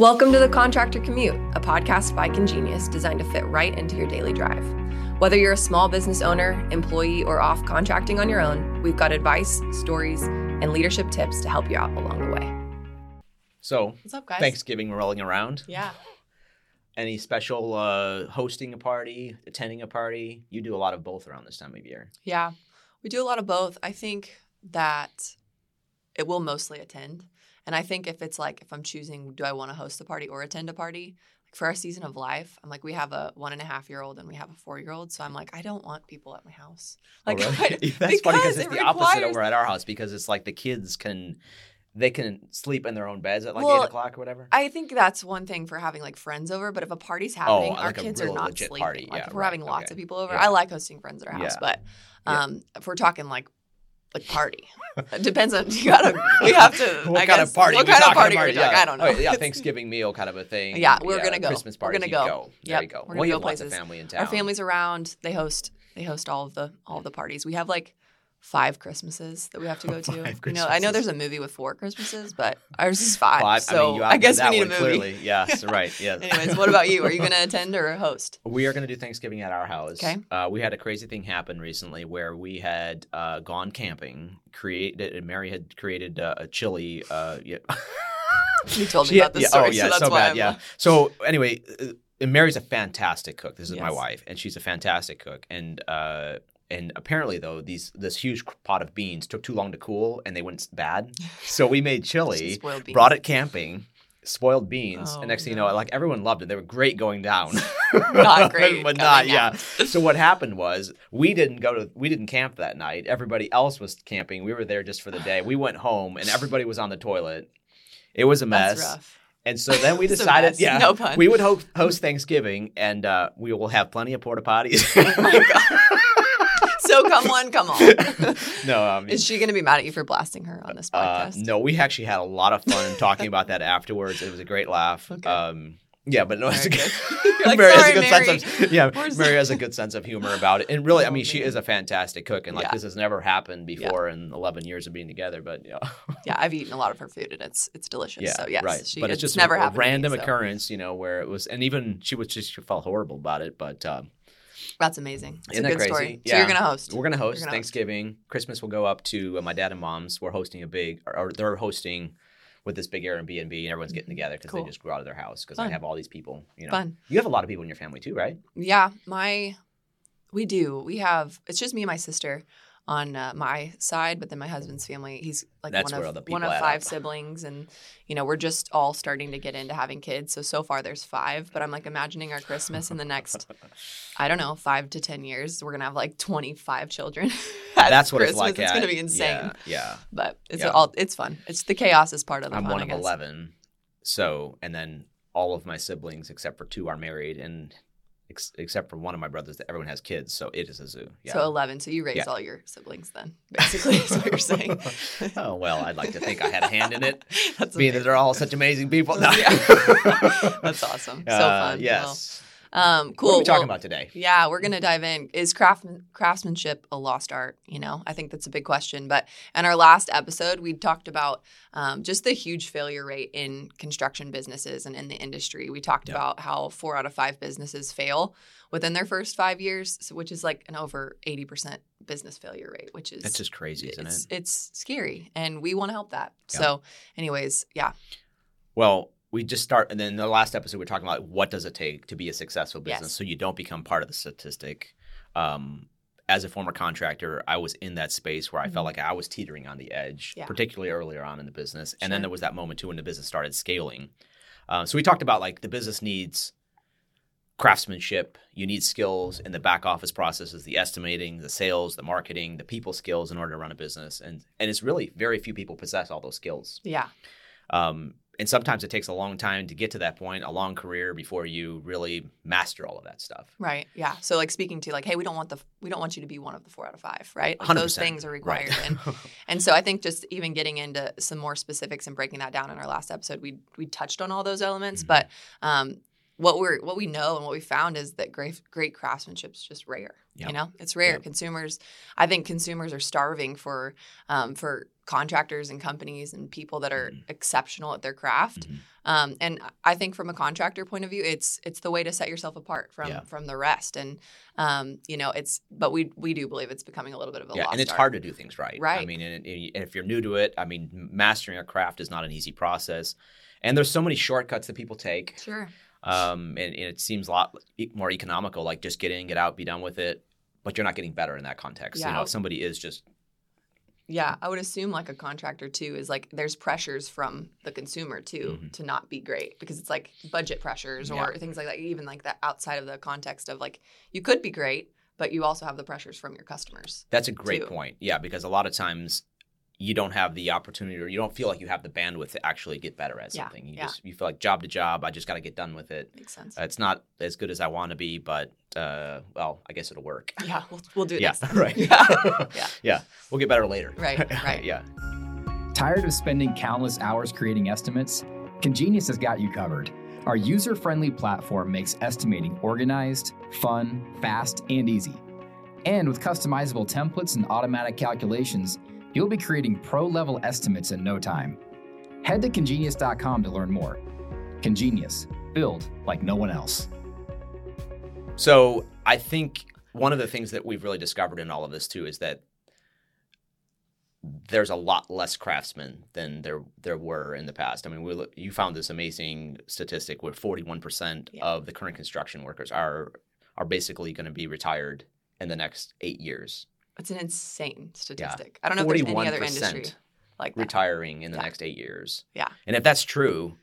Welcome to the Contractor Commute, a podcast by Congenius designed to fit right into your daily drive. Whether you're a small business owner, employee, or off contracting on your own, we've got advice, stories, and leadership tips to help you out along the way. So, What's up, guys? Thanksgiving rolling around. Yeah. Any special uh, hosting a party, attending a party? You do a lot of both around this time of year. Yeah. We do a lot of both. I think that it will mostly attend. And I think if it's like, if I'm choosing, do I want to host a party or attend a party? Like for our season of life, I'm like, we have a one and a half year old and we have a four year old. So I'm like, I don't want people at my house. Like, Oh, I- That's funny because it it's the opposite requires- over at our house because it's like the kids can they can sleep in their own beds at like Well, eight o'clock or whatever. I think that's one thing for having like friends over, but if a party's happening, our Oh, like a kids are not sleeping. party. Like Yeah, if we're right, having lots okay. of people over, Yeah. I like hosting friends at our house, Yeah. but um, if we're talking like like party, it depends on you gotta we have to. what I kind guess, of party? What kind of party about? are we talking? Yeah. I don't know. Oh, yeah, Thanksgiving meal kind of a thing. Yeah, we're gonna go. Christmas party. We're gonna you go. There you go. we're gonna you go have lots of places. family in town. Our family's around. They host. They host all of the all of the parties. We have like five Christmases that we have to go to. Five you know, I know there's a movie with four Christmases, but ours is five. Five. So I, mean, you I guess we need a movie. Clearly, yes, right. Yes. Anyways, what about you? Are you going to attend or host? We are going to do Thanksgiving at our house. Okay. Uh, we had a crazy thing happen recently where we had uh, gone camping. Created and Mary had created uh, a chili. Uh, yeah. You told me She- about this yeah, story, Oh yeah, so that's so why bad. I'm yeah. So anyway, uh, Mary's a fantastic cook. This is my wife, and she's a fantastic cook. And uh, and apparently though, these this huge pot of beans took too long to cool, and they went bad. So we made chili, brought it camping. Spoiled beans, Oh, and next thing you know, like everyone loved it. They were great going down, Not great but not yeah. So what happened was we didn't go to we didn't camp that night. Everybody else was camping. We were there just for the day. We went home and everybody was on the toilet. It was a mess. And so then we decided, yeah, No we would ho- host Thanksgiving, and uh, we will have plenty of porta potties. Oh. So come one, come on. no, I mean, Is she going to be mad at you for blasting her on this uh, podcast? no, we actually had a lot of fun talking about that afterwards. It was a great laugh. Okay. Um, yeah, but no, it's a good. Like, Mary has a good Mary." sense of yeah. Mary has a good sense of humor about it, and really, I mean, she is a fantastic cook, and like Yeah. this has never happened before in eleven years of being together. But yeah, Yeah, I've eaten a lot of her food and it's it's delicious. yeah, so yes, right. she, but it's just never a, happened. me, random so occurrence, you know, where it was, and even she was just she felt horrible about it, but. Um, That's amazing. It's Isn't a that good crazy? story. So Yeah. you're gonna host. We're gonna host gonna host. Thanksgiving. Christmas will go up to uh, my dad and mom's. We're hosting a big, or, or they're hosting with this big Airbnb, and everyone's getting together because Cool. they just grew out of their house. Because I have all these people. You know, Fun. you have a lot of people in your family too, right? Yeah, my we do. We have it's just me and my sister on uh, my side, but then my husband's family, he's like That's one of one of five up. siblings and you know, we're just all starting to get into having kids. So so far there's 5, but I'm like imagining our Christmas in the next I don't know, 5 to 10 years, we're going to have like 25 children. That's what Christmas. it's like. It's at- to be insane. Yeah, yeah. But it's Yeah. all it's fun. It's the chaos is part of the I'm fun, one of eleven, so and then all of my siblings except for two are married, and ex- except for one of my brothers, that everyone has kids. So it is a zoo. Yeah. So 11. So you raised Yeah. all your siblings then, basically, is what you're saying. oh well, I'd like to think I had a hand in it, That's being that they're all such amazing people. No. That's awesome. So Uh, fun. Yes. Well, um, cool. What are we talking Well, about today? Yeah, we're gonna dive in. Is craft craftsmanship a lost art? You know, I think that's a big question. But in our last episode, we talked about um, just the huge failure rate in construction businesses and in the industry. We talked Yeah. about how four out of five businesses fail within their first five years, which is like an over eighty percent business failure rate, which is That's just crazy, isn't it's, it? it's scary, and we want to help that. Yeah. So, anyways, yeah, Well, we just start, and then the last episode we are talking about what does it take to be a successful business, Yes. so you don't become part of the statistic. Um, as a former contractor, I was in that space where I felt Mhm. like I was teetering on the edge, Yeah. particularly earlier on in the business. And then there was that moment too when the business started scaling. Uh, so we talked about like the business needs craftsmanship. You need skills in the back office processes, the estimating, the sales, the marketing, the people skills in order to run a business. And and it's really very few people possess all those skills. yeah, Um, and sometimes it takes a long time to get to that point, a long career before you really master all of that stuff. Right. Yeah. So like speaking to like, hey, we don't want the we don't want you to be one of the four out of five, right? Like, those 100%, things are required. Right. And and so I think just even getting into some more specifics and breaking that down in our last episode, we we touched on all those elements. Mhm. But um what we're what we know and what we found is that great great craftsmanship is just rare. Yep. You know, it's rare. Yep. Consumers, I think consumers are starving for um, for contractors and companies and people that are Mhm. exceptional at their craft. Mhm. Um, and I think from a contractor point of view, it's it's the way to set yourself apart from Yeah. from the rest. And um, you know, it's but we we do believe it's becoming a little bit of a yeah, and it's art. hard to do things right. Right. I mean, and, and if you're new to it, I mean, mastering a craft is not an easy process, and there's so many shortcuts that people take. Sure. um, and, and it seems a lot more economical. Like just get in, get out, be done with it. But you're not getting better in that context. You know, if somebody is just Yeah, I would assume like a contractor too is like there's pressures from the consumer too Mhm. to not be great because it's like budget pressures or things like that. Even like that outside of the context of like you could be great, but you also have the pressures from your customers. that's a great too. point. Yeah, because a lot of times you don't have the opportunity or you don't feel like you have the bandwidth to actually get better at Yeah, something. You yeah. just you feel like job to job, I just got to get done with it. Makes sense. Uh, it's not as good as I want to be, but uh, well, I guess it'll work. yeah, we'll, we'll do it yeah, next time. right. Yeah. Yeah. yeah, we'll get better later. Right, right. yeah. Tired of spending countless hours creating estimates? Congenius has got you covered. Our user friendly platform makes estimating organized, fun, fast, and easy. And with customizable templates and automatic calculations, you'll be creating pro level estimates in no time. Head to congenius.com to learn more. Congenius, build like no one else. So I think one of the things that we've really discovered in all of this too is that there's a lot less craftsmen than there there were in the past. I mean, we look, you found this amazing statistic where 41% Yeah. of the current construction workers are are basically going to be retired in the next eight years, It's an insane statistic. I don't know if there's any other industry like that. retiring in the Yeah. next eight years. Yeah. And if that's true,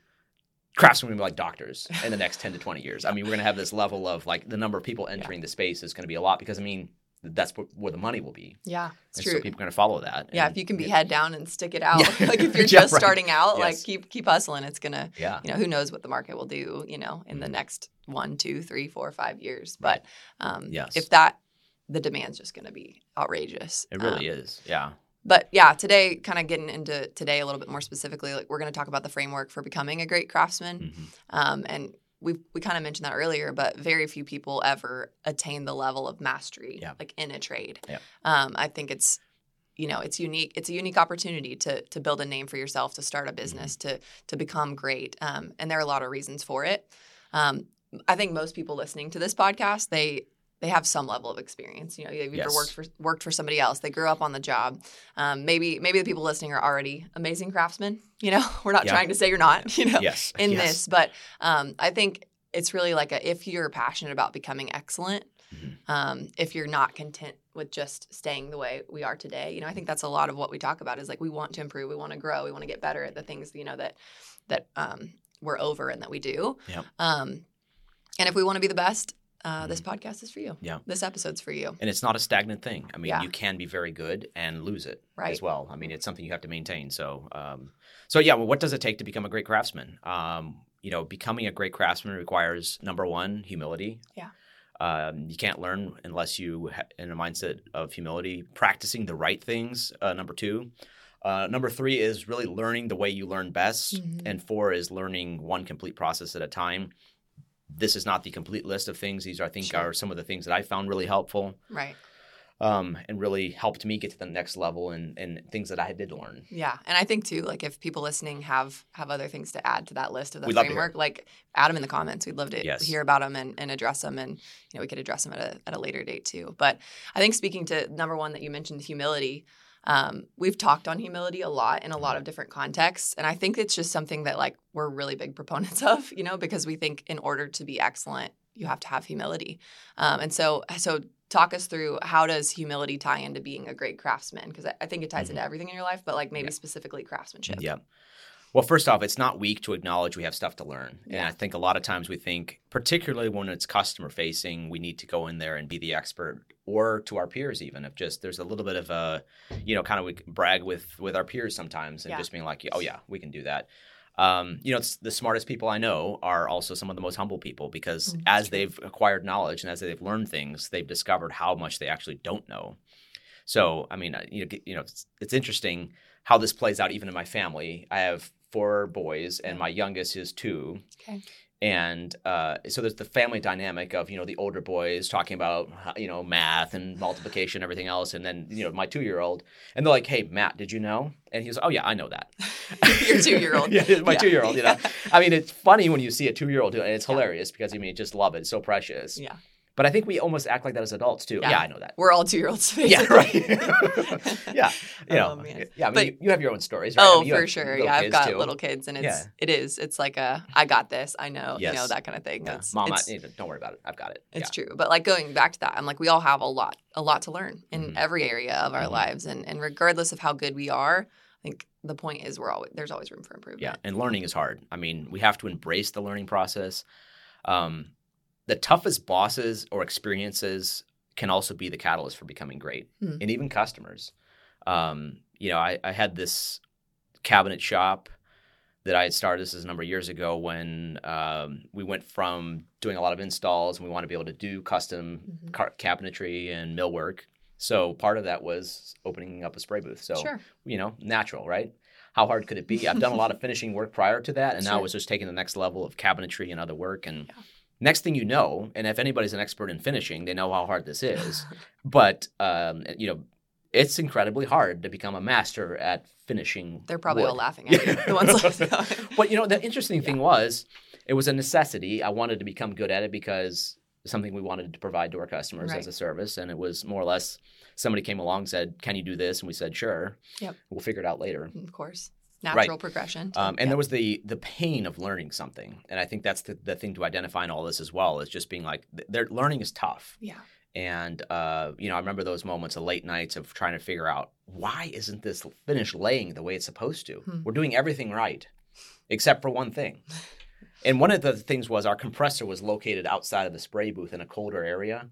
craftsmen will be like doctors in the next 10 to 20 years. I mean, we're going to have this level of like the number of people entering the space is going to be a lot because, I mean, that's where the money will be. Yeah, it's And true. so people are going to follow that. yeah, if you can be head down and stick it out, Yeah. like if you're Yeah, just right. starting out, like keep keep hustling. It's gonna, Yeah. you know, who knows what the market will do, you know, in the Mhm. next one, two, three, four, five years. But um, Yes. if that, the demand's just gonna be outrageous. It really Um, is. Yeah. But yeah, today, kind of getting into today a little bit more specifically, like we're going to talk about the framework for becoming a great craftsman. Mhm. Um, and we we kind of mentioned that earlier, but very few people ever attain the level of mastery, Yeah. like in a trade. Yeah. Um, I think it's you know it's unique. It's a unique opportunity to to build a name for yourself, to start a business, to to become great. Um, and there are a lot of reasons for it. Um, I think most people listening to this podcast, they they have some level of experience. You know, they've either worked for worked for somebody else. They grew up on the job. Um, maybe maybe the people listening are already amazing craftsmen. You know, we're not Yeah. trying to say you're not. You know, Yes. in yes. this, but um, I think it's really like a if you're passionate about becoming excellent. Mhm. Um, if you're not content with just staying the way we are today, you know, I think that's a lot of what we talk about is like we want to improve, we want to grow, we want to get better at the things you know that that um, we're over and that we do. Yep. Um, and if we want to be the best, uh, this podcast is for you. Mm-hmm. Yeah. This episode's for you. And it's not a stagnant thing. I mean, Yeah. you can be very good and lose it Right. as well. I mean, it's something you have to maintain. So, um, so yeah. Well, what does it take to become a great craftsman? Um, you know, becoming a great craftsman requires number one, humility. Yeah. Um, you can't learn unless you ha- in a mindset of humility. Practicing the right things. Uh, number two. Uh, number three is really learning the way you learn best, Mhm. and four is learning one complete process at a time. This is not the complete list of things. These, are, I think, Sure. are some of the things that I found really helpful Right. um, and really helped me get to the next level and, and things that I did learn. Yeah, and I think too, like if people listening have have other things to add to that list of the We'd love to hear. framework, like add them in the comments. We'd love to Yes. hear about them and, and address them, and you know we could address them at a at a later date too. But I think speaking to number one that you mentioned, humility. Um, we've talked on humility a lot in a lot of different contexts, and I think it's just something that like we're really big proponents of, you know, because we think in order to be excellent, you have to have humility. Um, and so, so talk us through how does humility tie into being a great craftsman? Because I, I think it ties Mhm. into everything in your life, but like maybe Yeah. specifically craftsmanship. Yeah. Well, first off, it's not weak to acknowledge we have stuff to learn. And I think a lot of times we think, particularly when it's customer facing, we need to go in there and be the expert or to our peers even if just there's a little bit of a you know kind of we brag with with our peers sometimes and Yeah. just being like oh yeah we can do that um, you know it's, the smartest people i know are also some of the most humble people because Mm, as they've acquired knowledge and as they've learned things they've discovered how much they actually don't know so i mean uh, you know, you know it's, it's interesting how this plays out even in my family i have four boys, and my youngest is two. Okay. And uh, so there's the family dynamic of you know the older boys talking about you know math and multiplication, and everything else, and then you know my two year old, and they're like, "Hey, Matt, did you know?" And he was, "Oh yeah, I know that." Your two-year-old. yeah, my Yeah. two year old. You know, I mean, it's funny when you see a two year old do it, and it's Yeah. hilarious because I mean, just love it. It's so precious. Yeah. But I think we almost act like that as adults too. Yeah. Yeah, I know that. We're all two year olds. Yeah, right. yeah, you know, Oh, man. yeah. I mean, But- you, you have your own stories, right? I Oh, mean, for sure. Yeah, I've got too. little kids, and it's Yeah. it is. It's like a I got this. I know. You know that kind of thing. Yeah. It's, Mom, I, don't worry about it. I've got it. it's yeah. true. But like going back to that, I'm like we all have a lot, a lot to learn in Mhm. every area of our Mhm. lives, and and regardless of how good we are, I think the point is we're always there's always room for improvement. Yeah, and learning is hard. I mean, we have to embrace the learning process. Um, the toughest bosses or experiences can also be the catalyst for becoming great, Hmm. and even customers. Um, you know, I, I had this cabinet shop that I had started. This is a number of years ago when um, we went from doing a lot of installs and we want to be able to do custom Mhm. car- cabinetry and millwork. So part of that was opening up a spray booth. So sure. you know, natural, right? How hard could it be? I've done a lot of finishing work prior to that, and now Sure. it was just taking the next level of cabinetry and other work. And Yeah. Next thing you know, and if anybody's an expert in finishing, they know how hard this is. but um, you know, it's incredibly hard to become a master at finishing. They're probably all laughing at you. The ones like But you know, the interesting thing was, it was a necessity. I wanted to become good at it because something we wanted to provide to our customers Right. as a service, and it was more or less somebody came along and said, "Can you do this?" And we said, "Sure." Yep. We'll figure it out later. of course, natural progression. to- Um, and yeah. there was the the pain of learning something, and I think that's the, the thing to identify in all this as well is just being like, their learning is tough, yeah. and uh, you know I remember those moments of late nights of trying to figure out why isn't this finished laying the way it's supposed to? Hmm. We're doing everything right, except for one thing. And one of the things was our compressor was located outside of the spray booth in a colder area,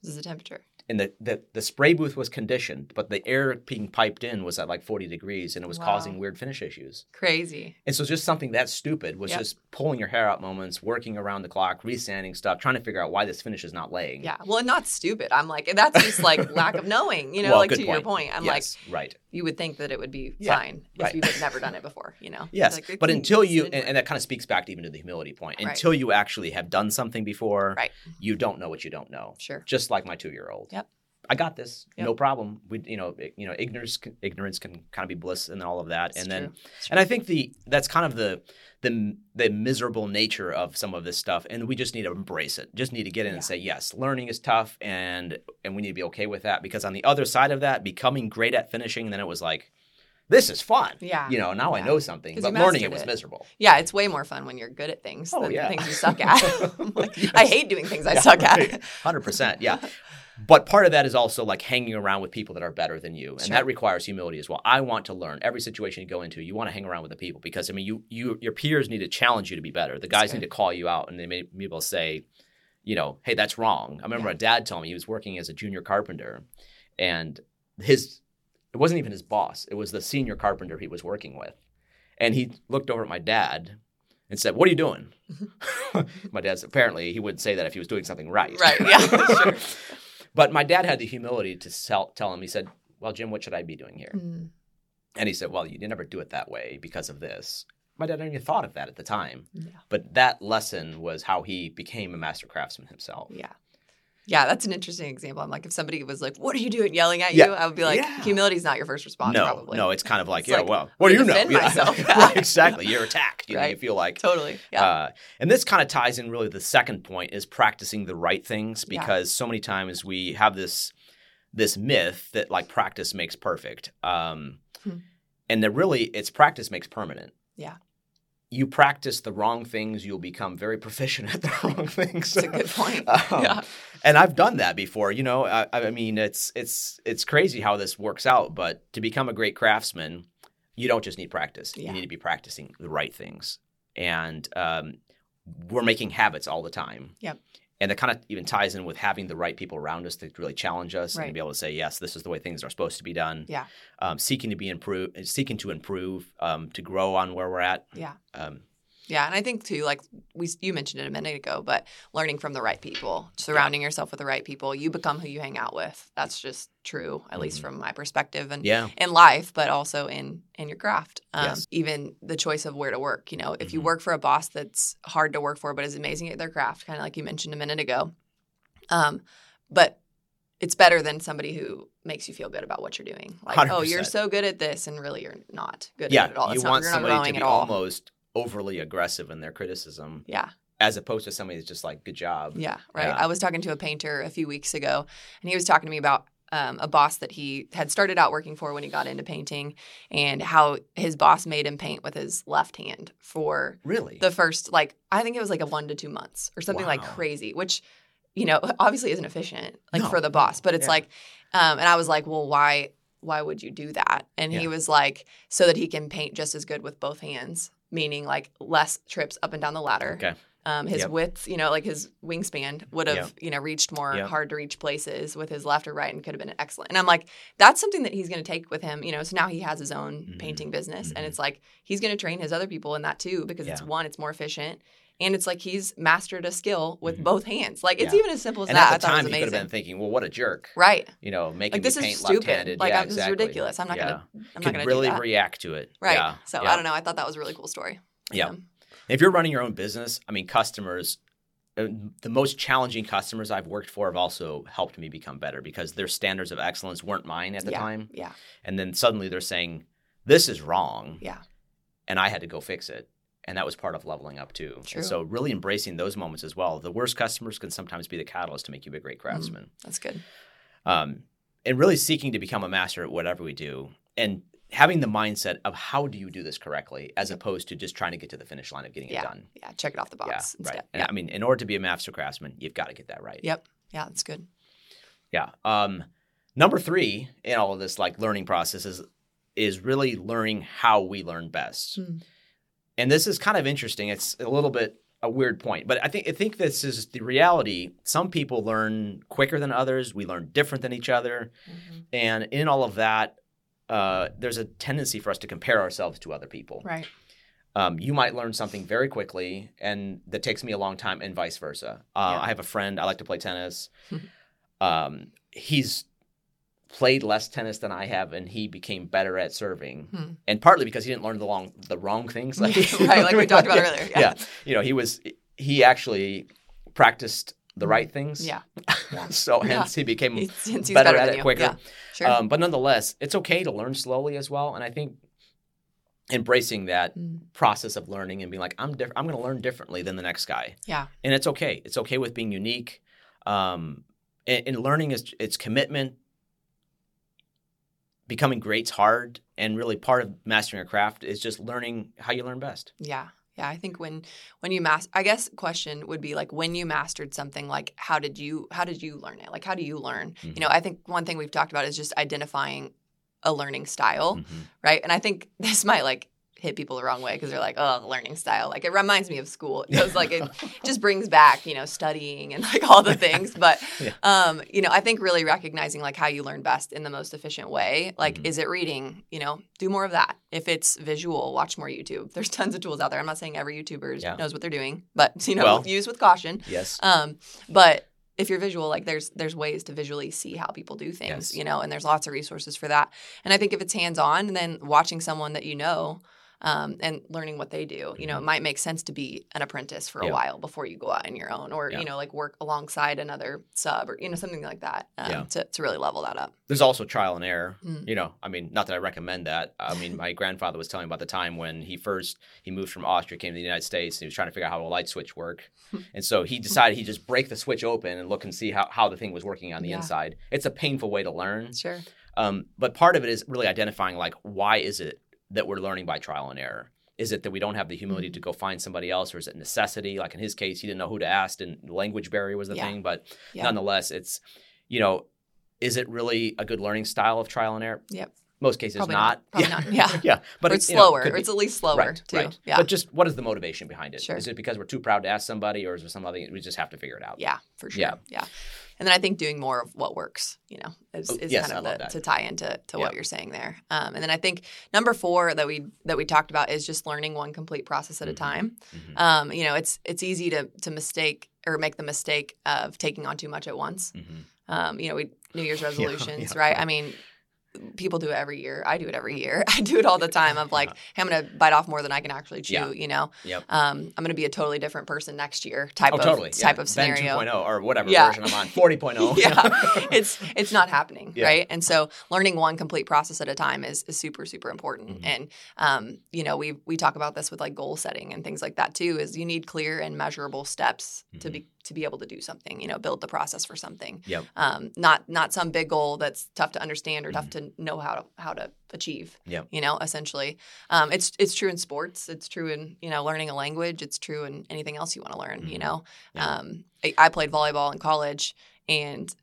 This is the temperature. And the, the, the spray booth was conditioned, but the air being piped in was at like 40 degrees, and it was Wow. causing weird finish issues. Crazy. And so just something that stupid was Yep. just pulling your hair out moments, working around the clock, resanding stuff, trying to figure out why this finish is not laying. Yeah. Well, not stupid. I'm like, that's just like lack of knowing, you know, Well, like to your point. I'm like, right. You would think that it would be Yeah, fine if you had never done it before, you know? Yes, Like, but until you, and, and that kind of speaks back to even to the humility point. Right. Until you actually have done something before, Right. you don't know what you don't know. Sure. Just like my two-year-old. Yep. I got this, Yep. no problem. We, you know, you know, ignorance, ignorance can kind of be bliss and all of that. It's and then, true. It's and I think the that's kind of the the the miserable nature of some of this stuff, and we just need to embrace it. Just need to get in Yeah. and say, yes, learning is tough, and and we need to be okay with that because on the other side of that, becoming great at finishing, then it was like, this is fun. Yeah. You know, now I know something, but learning it was it. miserable. Yeah, it's way more fun when you're good at things Oh, than yeah. things you suck at. Like, I hate doing things I suck at. Hundred percent, yeah. But part of that is also like hanging around with people that are better than you, and Sure. that requires humility as well. I want to learn every situation you go into. You want to hang around with the people because I mean, you you your peers need to challenge you to be better. The guys need to call you out, and they may be able to say, you know, hey, that's wrong. I remember Yeah. a dad told me he was working as a junior carpenter, and his it wasn't even his boss; it was the senior carpenter he was working with, and he looked over at my dad and said, "What are you doing?" my dad's apparently he wouldn't say that if he was doing something right. Right, yeah, sure. But my dad had the humility to sell, tell him. He said, "Well, Jim, what should I be doing here?" Mm, And he said, "Well, you never do it that way because of this." My dad hadn't even thought of that at the time. yeah. But that lesson was how he became a master craftsman himself. Yeah. Yeah, that's an interesting example. I'm like, if somebody was like, "What are you doing?" yelling at Yeah. you, I would be like, Yeah. "Humility's not your first response." no, probably. no, it's kind of like, It's yeah, like, well, what do you know? Yeah. right, exactly. You're attacked. You know, you feel like totally. Yeah. Uh, and this kind of ties in really the second point is practicing the right things because so many times we have this this myth that like practice makes perfect. Um, Hmm. And that really it's practice makes permanent. Yeah. You practice the wrong things, you'll become very proficient at the wrong things. That's a good point. Um, yeah. and I've done that before. You know, I, I mean, it's it's it's crazy how this works out. But to become a great craftsman, you don't just need practice. Yeah. You need to be practicing the right things, and um, we're making habits all the time. Yep. And that kind of even ties in with having the right people around us to really challenge us Right. and be able to say, yes, this is the way things are supposed to be done. Yeah. Um, seeking to be improve, seeking to improve, um, to grow on where we're at. Yeah. Um, Yeah, and I think too, like we you mentioned it a minute ago, but learning from the right people, surrounding yourself with the right people, you become who you hang out with. That's just true, at least Mhm. from my perspective, and Yeah. in life, but also in in your craft. Um, Yes. Even the choice of where to work. You know, if you Mhm. work for a boss that's hard to work for, but is amazing at their craft, kind of like you mentioned a minute ago. Um, but it's better than somebody who makes you feel good about what you're doing. Like, oh, you're so good at this, and really you're not good Yeah. at it at all. You It's not, want you're not somebody growing to be at all. almost overly aggressive in their criticism, Yeah. as opposed to somebody that's just like, "Good job." Yeah, right. Yeah. I was talking to a painter a few weeks ago, and he was talking to me about um, a boss that he had started out working for when he got into painting, and how his boss made him paint with his left hand for Really? the first, like, I think it was like a one to two months or something like crazy, which, you know, obviously isn't efficient, like No, for the boss, but it's yeah. like, um, and I was like, well, why? Why would you do that? And he was like, so that he can paint just as good with both hands, meaning like less trips up and down the ladder okay. um, his Yep. width, you know, like his wingspan would have, Yep. you know, reached more Yep. hard to reach places with his left or right and could have been excellent. And I'm like, that's something that he's going to take with him, you know. So now he has his own Mhm. painting business, Mhm. and it's like he's going to train his other people in that too because it's one, it's more efficient, and it's like he's mastered a skill with Mhm. both hands. Like it's Yeah. even as simple as And that. at the time, he could have been thinking, "Well, what a jerk!" right. You know, making Like this is paint stupid. left-handed. Like yeah, I'm, this exactly. is ridiculous. I'm not yeah. gonna. I'm not gonna really react to it. right. So. I don't know. I thought that was a really cool story. Yeah. Um, If you're running your own business, I mean, customers, uh, the most challenging customers I've worked for have also helped me become better because their standards of excellence weren't mine at the yeah. time. Yeah. And then suddenly they're saying, this is wrong. Yeah. And I had to go fix it. And that was part of leveling up too. True. And so really embracing those moments as well. The worst customers can sometimes be the catalyst to make you a great craftsman. That's good. Um, and really seeking to become a master at whatever we do and having the mindset of how do you do this correctly as opposed to just trying to get to the finish line of getting Yeah. it done. Yeah. Check it off the box. Yeah, instead. right. And Yeah. I mean, in order to be a master craftsman, you've got to get that right. Yep. Yeah. That's good. Yeah. Um, number three in all of this like learning process is is really learning how we learn best. Hmm. And this is kind of interesting. It's a little bit a weird point, but I think I think this is the reality. Some people learn quicker than others. We learn different than each other, Mm-hmm. and in all of that, uh, there's a tendency for us to compare ourselves to other people. Right. Um, you might learn something very quickly, and that takes me a long time, and vice versa. Uh, Yeah. I have a friend. I like to play tennis. um, he's played less tennis than I have, and he became better at serving, Hmm. and partly because he didn't learn the long the wrong things. right. Like we talked about Yeah, earlier. Yeah. Yeah. you know, he was he actually practiced the right things. Yeah. Yeah. so Yeah. hence he became since he's better, better, at it quicker. Yeah. Sure. Um, but nonetheless, it's okay to learn slowly as well, and I think embracing that Mm. process of learning and being like, I'm different. I'm going to learn differently than the next guy, yeah. and it's okay. It's okay with being unique. Um, and, and learning is it's commitment. Becoming great's hard, and really part of mastering a craft is just learning how you learn best. Yeah. Yeah. I think when when you master, I guess question would be like when you mastered something, like how did you how did you learn it? Like how do you learn? Mhm. You know, I think one thing we've talked about is just identifying a learning style, Mhm. right? And I think this might like hit people the wrong way because they're like, oh, learning style. Like it reminds me of school. It goes like it just brings back, you know, studying and like all the things. But Yeah. um, you know, I think really recognizing like how you learn best in the most efficient way. Like, Mhm. is it reading? You know, do more of that. If it's visual, watch more YouTube. There's tons of tools out there. I'm not saying every YouTuber Yeah. knows what they're doing, but you know, Well- use with caution. Yes. Um, but if you're visual, like there's there's ways to visually see how people do things, Yes. you know, and there's lots of resources for that. And I think if it's hands on, then watching someone that you know um, and learning what they do, you know, it might make sense to be an apprentice for a Mm-hmm. Yeah. while before you go out on your own, or Yeah. you know, like work alongside another sub, or you know, something like that um, Yeah. to to really level that up. There's also trial and error. Mm. You know, I mean, not that I recommend that. I mean, my grandfather was telling me about the time when he first he moved from Austria, came to the United States, and he was trying to figure out how a light switch worked. and so he decided he'd just break the switch open and look and see how, how the thing was working on the inside. It's a painful way to learn. Sure. Um, but part of it is really identifying like why is it that we're learning by trial and error? Is it that we don't have the humility Mm-hmm. to go find somebody else, or is it necessity? Like in his case, he didn't know who to ask, and language barrier was the Yeah. thing. But Yeah. nonetheless, it's you know, is it really a good learning style of trial and error? Yep. most cases Probably not. not. Probably not. Yeah. yeah. But or it's know, slower. could or it's at least slower right, too. right. Yeah. But just what is the motivation behind it? Is Sure. it because we're too proud to ask somebody, or is there some other? We just have to figure it out. Yeah, for sure. Yeah. Yeah. And then I think doing more of what works, you know, is, Oh, is yes, kind of the, to tie into to Yeah. what you're saying there. Um, and then I think number four that we that we talked about is just learning one complete process at a Mhm. time. Mhm. Um, you know, it's it's easy to to mistake or make the mistake of taking on too much at once. Mhm. Um, you know, we New Year's resolutions, yeah. right? I mean, people do it every year. I do it every year. I do it all the time. Of like, hey, I'm gonna bite off more than I can actually chew. Yeah. You know, Yep. um, I'm gonna be a totally different person next year. Type Oh, of totally. type yeah. of scenario. Ben 2.0 or whatever Yeah. version I'm on. 40.0. yeah, it's it's not happening, right? And so learning one complete process at a time is, is super super important. Mhm. And um, you know, we we talk about this with like goal setting and things like that too. Is you need clear and measurable steps to Mhm. be to be able to do something. You know, build the process for something. Yep. Um, not not some big goal that's tough to understand or tough to know how to how to achieve. Mm-hmm. Yep. You know, essentially, um, it's it's true in sports. It's true in you know learning a language. It's true in anything else you want to learn. You Mhm. know, Yeah. um, I, I played volleyball in college, and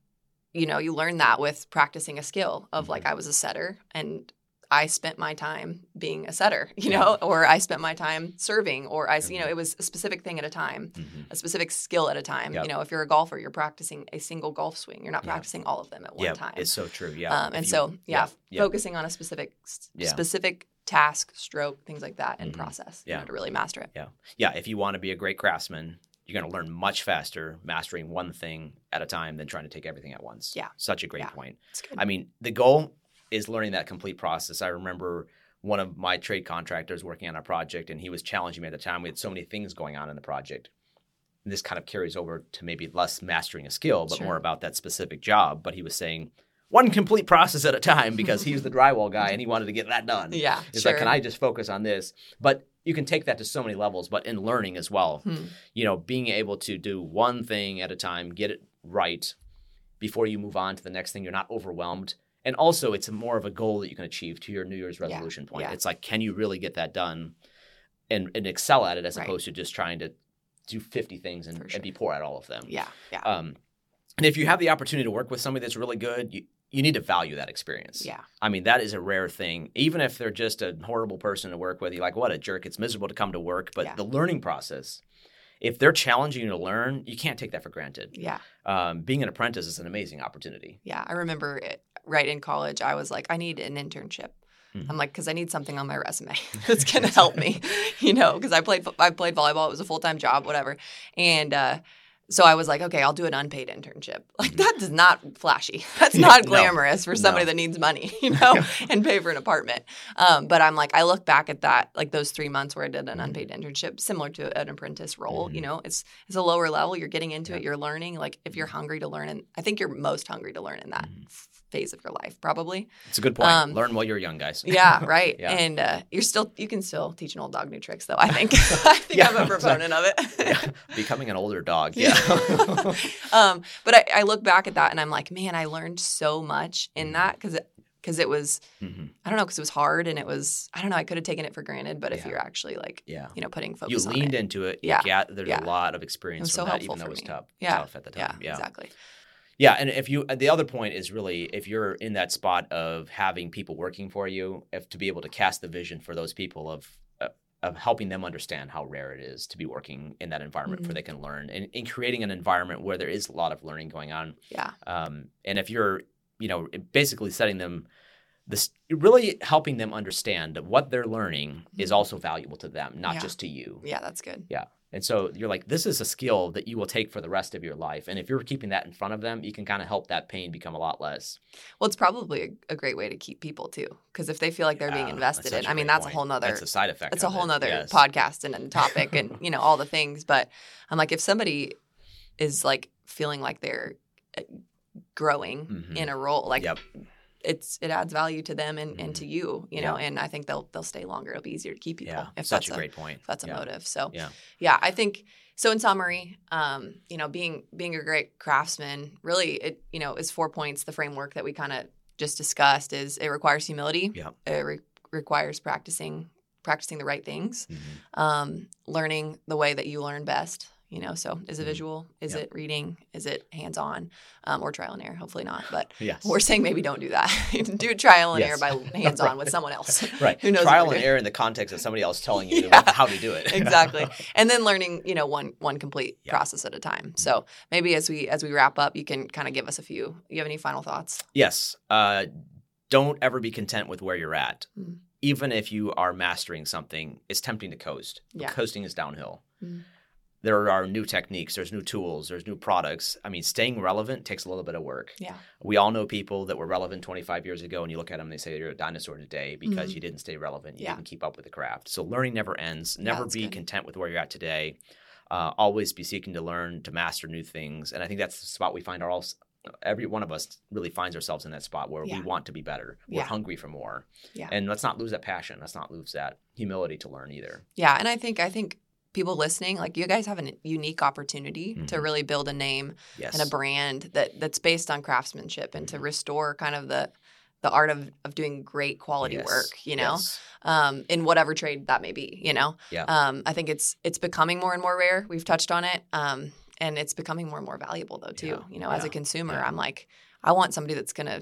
you know, you learn that with practicing a skill of like Mhm. I was a setter and I spent my time being a setter, you Yeah. know, or I spent my time serving, or I, you know, Mhm. it was a specific thing at a time, Mhm. a specific skill at a time. Yep. You know, if you're a golfer, you're practicing a single golf swing. You're not Yeah. practicing all of them at one Yeah, time. it's so true. Yeah. um, and you- so, yeah, yeah. focusing on a specific, Yeah. specific task, stroke, things like that, and Mhm. process, Yeah. you know, to really master it. yeah, Yeah. if you want to be a great craftsman, you're going to learn much faster mastering one thing at a time than trying to take everything at once. Yeah. Such a great Yeah. point. I mean, the goal is learning that complete process. I remember one of my trade contractors working on a project, and he was challenging me at the time. We had so many things going on in the project. And this kind of carries over to maybe less mastering a skill, but Sure. more about that specific job. But he was saying one complete process at a time because he's the drywall guy and he wanted to get that done. yeah, It's sure. like, can I just focus on this? But you can take that to so many levels, but in learning as well Hmm. you know, being able to do one thing at a time, get it right before you move on to the next thing, you're not overwhelmed. And also, it's more of a goal that you can achieve to your New Year's Yeah, resolution point. yeah. It's like, can you really get that done and, and excel at it as Right. opposed to just trying to do 50 things and, sure. and be poor at all of them? Yeah, yeah, Um, and if you have the opportunity to work with somebody that's really good, you, you need to value that experience. yeah, I mean, that is a rare thing. Even if they're just a horrible person to work with, you're like, what a jerk. It's miserable to come to work. But Yeah. the learning process, if they're challenging you to learn, you can't take that for granted. yeah. Um, being an apprentice is an amazing opportunity. Yeah, I remember it, right in college, I was like, I need an internship. Mhm. I'm like, because I need something on my resume that's gonna help me, you know, because I played I played volleyball. It was a full time job, whatever, and uh, so I was like, okay, I'll do an unpaid internship. Like Mhm. that is not flashy. That's not No, glamorous for somebody no. that needs money, you know, and pay for an apartment. Um, but I'm like, I look back at that, like those three months where I did an Mhm. unpaid internship, similar to an apprentice role. You Mhm. know, it's it's a lower level. You're getting into Yeah. it. You're learning. Like if you're hungry to learn, and I think you're most hungry to learn in that Mhm. Phase of your life, probably. It's a good point. Um, Learn while you're young, guys. Yeah, right. Yeah. And uh, you're still you can still teach an old dog new tricks, though. I think I think Yeah, I'm a proponent of it. Yeah. Becoming an older dog. Yeah. Yeah. um, but I, I look back at that and I'm like, man, I learned so much in Mhm. that because because it was Mhm. I don't know because it was hard and it was I don't know I could have taken it for granted, but if Yeah. you're actually like Yeah. you know putting You focus on leaned it, into it. Yeah. You got, there's Yeah. a lot of experience was from so that, helpful even though it was me. tough, Yeah. tough at the yeah, time. Yeah. exactly. Yeah, and if you the other point is really if you're in that spot of having people working for you, if to be able to cast the vision for those people of uh, of helping them understand how rare it is to be working in that environment Mhm. where they can learn and, and creating an environment where there is a lot of learning going on. Yeah, Um, and if you're, you know, basically setting them this really helping them understand that what they're learning is Mhm. also valuable to them, not Yeah. just to you. yeah, that's good. And so you're like, this is a skill that you will take for the rest of your life. And if you're keeping that in front of them, you can kind of help that pain become a lot less. Well, it's probably a, a great way to keep people too, because if they feel like they're being invested in, I mean, that's a whole nother That's a side effect. it's a whole it. nother Yes. podcast and, and topic and you know all the things but i'm like if somebody is like feeling like they're uh, growing Mhm. in a role like Yep. It's it adds value to them and, and Mhm. to you you know and i think they'll they'll stay longer it'll be easier to keep people Yeah. if Such that's a great point. if that's a Yeah. motive so Yeah. yeah i think so in summary um you know being being a great craftsman really it you know is four points the framework that we kind of just discussed is it requires humility Yeah. it re- requires practicing practicing the right things Mhm. um, learning the way that you learn best You know, so is it Mhm. visual? Is Yep. it reading? Is it hands on? Um, or trial and error? Hopefully not. But Yes. we're saying maybe don't do that. do trial and Yes. error by hands on with someone else. right. Who knows Trial and error in the context of somebody else telling you Yeah. how to do it. exactly and then learning you know one one complete. Mm-hmm. process at a time so maybe as we as we wrap up you can kind of give us a few you have any final thoughts yes. Uh, don't ever be content with where you're at. Mm. Even if you are mastering something, it's tempting to coast. Yeah. Coasting is downhill. Mm. There are new techniques, there's new tools, there's new products. I mean, staying relevant takes a little bit of work. yeah We all know people that were relevant 25 years ago, and you look at them and they say you're a dinosaur today because Mhm. you didn't stay relevant. You Yeah. didn't keep up with the craft. So learning never ends. Never that's be good. content with where you're at today. Uh, always be seeking to learn, to master new things. And I think that's the spot we find our all. Every one of us really finds ourselves in that spot where Yeah. we want to be better. We're Yeah. hungry for more. Yeah. And let's not lose that passion. Let's not lose that humility to learn either. yeah and i think i think people listening like you guys have a unique opportunity to Mhm. really build a name Yes. and a brand that that's based on craftsmanship and to Mhm. restore kind of the the art of, of doing great quality Yes. work you know Yes. um, in whatever trade that may be. You know, Yeah. um, I think it's it's becoming more and more rare. We've touched on it, um, and it's becoming more and more valuable though too. Yeah. You know, as a consumer, Yeah. I'm like, I want somebody that's gonna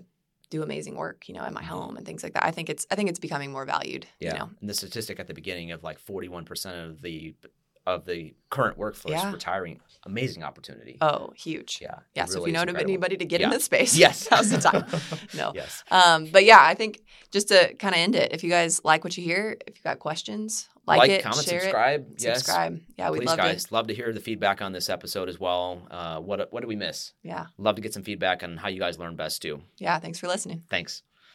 do amazing work. You know, in my Mhm. home and things like that. I think it's I think it's becoming more valued. Yeah. You know, And the statistic at the beginning of like 41% of the of the current workforce Yeah. retiring, amazing opportunity. oh, huge. yeah. Yeah. so if you know incredible. anybody to get Yeah. in this space, Yes. now's the time. No. Yes. Um, but yeah, I think just to kind of end it, if you guys like what you hear, if you got questions, like, Like, it, comment, subscribe. it, Yes. subscribe. Yeah, we'd love guys, to. love to hear the feedback on this episode as well. Uh, what what did we miss? Yeah, Love to get some feedback on how you guys learn best too. yeah. Thanks for listening. Thanks.